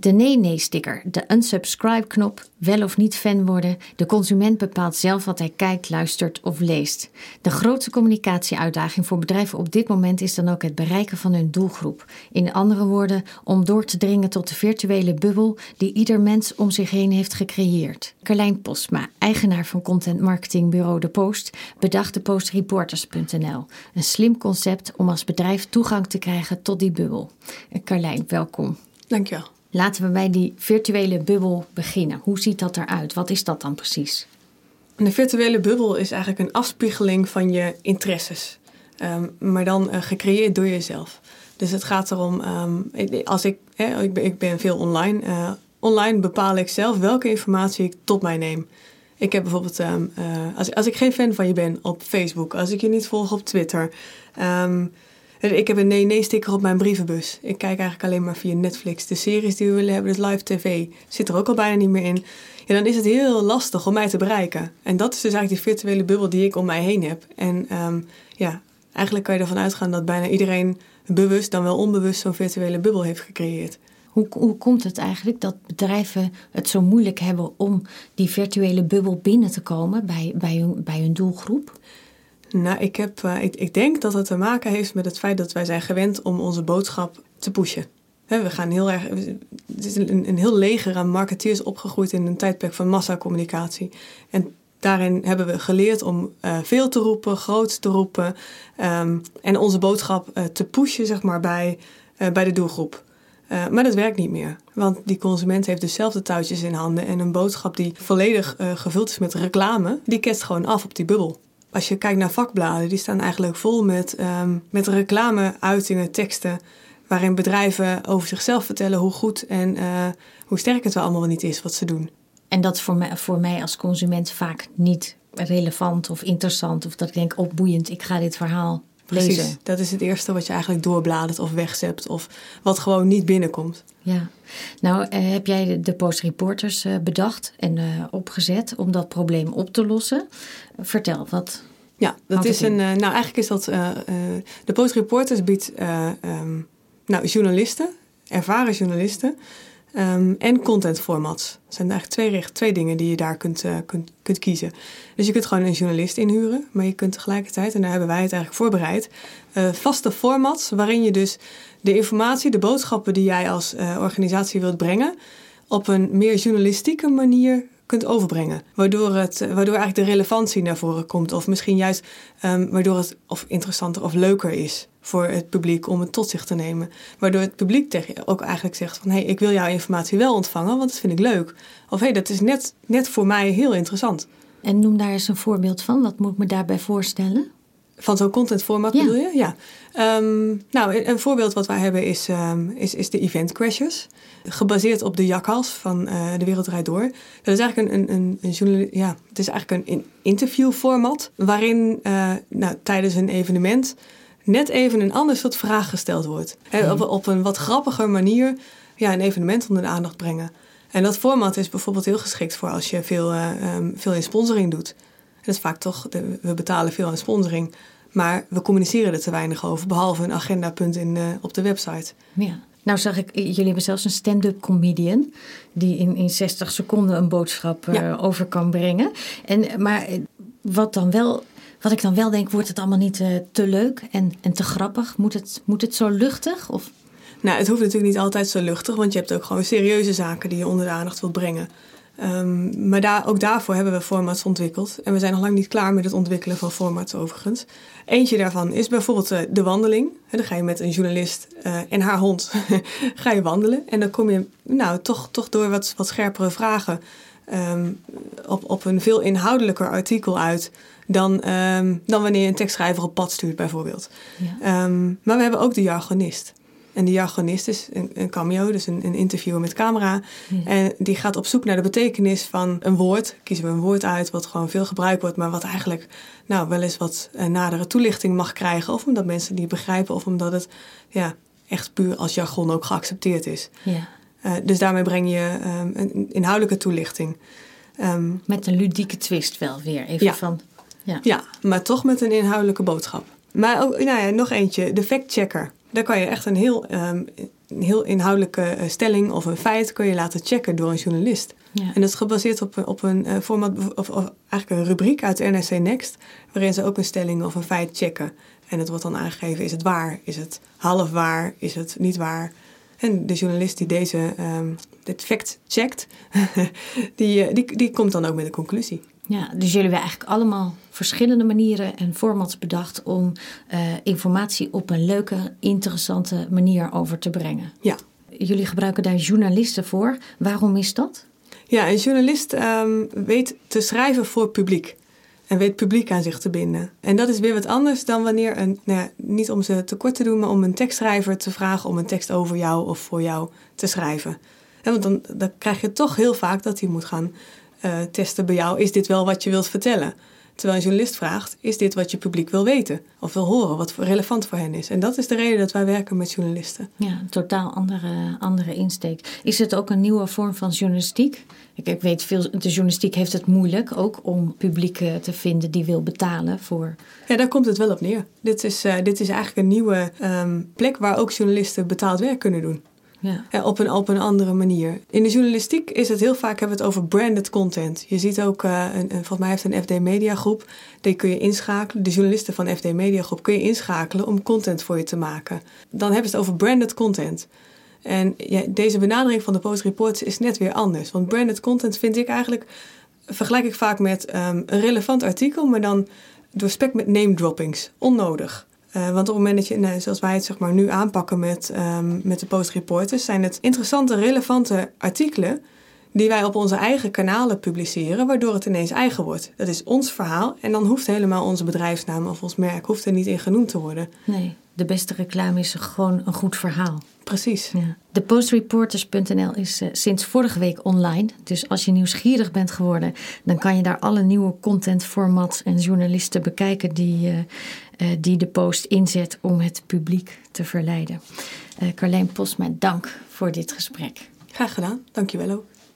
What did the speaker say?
De nee-nee-sticker, de unsubscribe-knop, wel of niet fan worden. De consument bepaalt zelf wat hij kijkt, luistert of leest. De grootste communicatieuitdaging voor bedrijven op dit moment is dan ook het bereiken van hun doelgroep. In andere woorden, om door te dringen tot de virtuele bubbel die ieder mens om zich heen heeft gecreëerd. Carlijn Postma, eigenaar van content marketingbureau De Post, bedacht de postreporters.nl. Een slim concept om als bedrijf toegang te krijgen tot die bubbel. Carlijn, welkom. Dankjewel. Laten we bij die virtuele bubbel beginnen. Hoe ziet dat eruit? Wat is dat dan precies? Een virtuele bubbel is eigenlijk een afspiegeling van je interesses, ehm, maar dan uh, gecreëerd door jezelf. Dus het gaat erom, um, als ik, ik, ben, ik ben veel online. Uh, online bepaal ik zelf welke informatie ik tot mij neem. Ik heb bijvoorbeeld, um, uh, als, als ik geen fan van je ben op Facebook, als ik je niet volg op Twitter, ik heb een nee-nee-sticker op mijn brievenbus. Ik kijk eigenlijk alleen maar via Netflix. De series die we willen hebben, dus live tv, zit er ook al bijna niet meer in. Ja, dan is het heel lastig om mij te bereiken. En dat is dus eigenlijk die virtuele bubbel die ik om mij heen heb. En um, ja, eigenlijk kan je ervan uitgaan dat bijna iedereen bewust, dan wel onbewust, zo'n virtuele bubbel heeft gecreëerd. Hoe, hoe komt het eigenlijk dat bedrijven het zo moeilijk hebben om die virtuele bubbel binnen te komen bij, bij, hun, bij hun doelgroep? Nou, ik, heb, uh, ik, ik denk dat het te maken heeft met het feit dat wij zijn gewend om onze boodschap te pushen. we gaan heel erg. Het is een, een heel leger aan marketeers opgegroeid in een tijdperk van massacommunicatie. En daarin hebben we geleerd om uh, veel te roepen, groot te roepen. Um, en onze boodschap uh, te pushen, zeg maar, bij, bij de doelgroep. maar dat werkt niet meer. Want die consument heeft dezelfde touwtjes in handen. En een boodschap die volledig gevuld is met reclame, die ketst gewoon af op die bubbel als je kijkt naar vakbladen, die staan eigenlijk vol met, um, met reclame-uitingen, teksten. Waarin bedrijven over zichzelf vertellen hoe goed en uh, hoe sterk het wel allemaal niet is wat ze doen. En dat is voor mij, voor mij als consument vaak niet relevant of interessant. Of dat ik denk, opboeiend, oh, ik ga dit verhaal Precies, lezen. dat is het eerste wat je eigenlijk doorbladert of wegzept. Of wat gewoon niet binnenkomt. Ja, nou uh, heb jij de, Post Reporters uh, bedacht en uh, opgezet om dat probleem op te lossen. Vertel, wat. Ja, dat is een. nou, eigenlijk is dat. de Post Reporters biedt um, nou, journalisten, ervaren journalisten. Um, en content formats. Dat zijn eigenlijk twee, twee dingen die je daar kunt, kunt, kunt kiezen. Dus je kunt gewoon een journalist inhuren, maar je kunt tegelijkertijd, en daar hebben wij het eigenlijk voorbereid, vaste formats waarin je dus de informatie, de boodschappen die jij als uh, organisatie wilt brengen, op een meer journalistieke manier kunt overbrengen. Waardoor, het, waardoor eigenlijk de relevantie naar voren komt. Of misschien juist um, waardoor het of interessanter of leuker is voor het publiek om het tot zich te nemen. Waardoor het publiek tegen je ook eigenlijk zegt van... hé, hey, ik wil jouw informatie wel ontvangen, want dat vind ik leuk. Of hé, hey, dat is net, net voor mij heel interessant. En noem daar eens een voorbeeld van. Wat moet ik me daarbij voorstellen? Van zo'n content format bedoel je? Ja. Um, nou, een, voorbeeld wat wij hebben is, um, is, is de Event Crashers. Gebaseerd op de jakhals van uh, De Wereld Draait Door. Dat is eigenlijk een, een, een, een ja, het is eigenlijk een interviewformat. Waarin uh, nou, tijdens een evenement net even een ander soort vraag gesteld wordt. He, op, op een wat grappiger manier ja, een evenement onder de aandacht brengen. En dat format is bijvoorbeeld heel geschikt voor als je veel, uh, um, veel in sponsoring doet. Dat is vaak toch, we betalen veel aan sponsoring, maar we communiceren er te weinig over, behalve een agendapunt in, uh, op de website. Ja. Nou zag ik, jullie hebben zelfs een stand-up comedian die in, in 60 seconden een boodschap uh, ja. over kan brengen. En, maar eh, wat, dan wel, wat ik dan wel denk, wordt het allemaal niet uh, te leuk en, en te grappig? Moet het, moet het zo luchtig? Of? Nou, het hoeft natuurlijk niet altijd zo luchtig, want je hebt ook gewoon serieuze zaken die je onder de aandacht wilt brengen. Um, maar ook daarvoor hebben we formats ontwikkeld. En we zijn nog lang niet klaar met het ontwikkelen van formats overigens. Eentje daarvan is bijvoorbeeld uh, de wandeling. dan ga je met een journalist uh, en haar hond ga je wandelen. En dan kom je nou, toch, toch door wat, wat scherpere vragen um, op, op een veel inhoudelijker artikel uit dan, um, dan wanneer je een tekstschrijver op pad stuurt bijvoorbeeld. Ja. maar we hebben ook de jargonist. En die jargonist is een, een cameo, dus een, een interviewer met camera. En die gaat op zoek naar de betekenis van een woord. Kiezen we een woord uit wat gewoon veel gebruikt wordt, maar wat eigenlijk nou, wel eens wat uh, nadere toelichting mag krijgen. Of omdat mensen die begrijpen, of omdat het ja, echt puur als jargon ook geaccepteerd is. Ja. Uh, dus daarmee breng je um, een inhoudelijke toelichting. Um, met een ludieke twist wel weer. Even ja. van, ja. ja, maar toch met een inhoudelijke boodschap. Maar ook, nou ja, nog eentje, de fact-checker. Daar kan je echt een heel um, een heel inhoudelijke eh, stelling of een feit kun je laten checken door een journalist. Ja. En dat is gebaseerd op, op een uh, format, of, of, eigenlijk een rubriek uit NRC Next, waarin ze ook een stelling of een feit checken. En het wordt dan aangegeven, is het waar? Is het half waar? Is het niet waar? En de journalist die deze, um, dit fact checkt, die, eh, die, die komt dan ook met een conclusie. Ja, dus jullie hebben eigenlijk allemaal verschillende manieren en formats bedacht om uh, informatie op een leuke, interessante manier over te brengen. Ja. Jullie gebruiken daar journalisten voor. Waarom is dat? Ja, een journalist um, weet te schrijven voor publiek. En weet publiek aan zich te binden. En dat is weer wat anders dan wanneer een, nou ja, niet om ze tekort te doen, maar om een tekstschrijver te vragen om een tekst over jou of voor jou te schrijven. En want dan, dan krijg je toch heel vaak dat hij moet gaan uh, testen bij jou: is dit wel wat je wilt vertellen? Terwijl een journalist vraagt: is dit wat je publiek wil weten of wil horen, wat relevant voor hen is? En dat is de reden dat wij werken met journalisten. Ja, een totaal andere, andere insteek. Is het ook een nieuwe vorm van journalistiek? Ik, ik weet, veel, de journalistiek heeft het moeilijk ook om publiek eh, te vinden die wil betalen voor. Ja, daar komt het wel op neer. Dit is, uh, dit is eigenlijk een nieuwe um, plek waar ook journalisten betaald werk kunnen doen. Ja. op, een, op een andere manier. In de journalistiek is het heel vaak hebben we het over branded content. Je ziet ook, uh, een, volgens mij heeft een FD Media Groep, die kun je inschakelen. De journalisten van FD Media Groep kun je inschakelen om content voor je te maken. Dan hebben ze het over branded content. En deze benadering van de Post Reports is net weer anders. Want branded content vind ik eigenlijk, vergelijk ik vaak met um, een relevant artikel, maar dan doorspekt met name droppings. Onnodig. Uh, want op het moment dat je, nou, zoals wij het zeg maar, nu aanpakken met, um, met de Post Reporters, zijn het interessante, relevante artikelen die wij op onze eigen kanalen publiceren, waardoor het ineens eigen wordt. Dat is ons verhaal en dan hoeft helemaal onze bedrijfsnaam of ons merk hoeft er niet in genoemd te worden. Nee, de beste reclame is gewoon een goed verhaal. Precies. Ja. De postreporters.nl is uh, sinds vorige week online. Dus als je nieuwsgierig bent geworden, dan kan je daar alle nieuwe contentformats en journalisten bekijken die, uh, uh, die de post inzet om het publiek te verleiden. Carlijn Postma, dank voor dit gesprek. Graag gedaan. Dank je wel ook.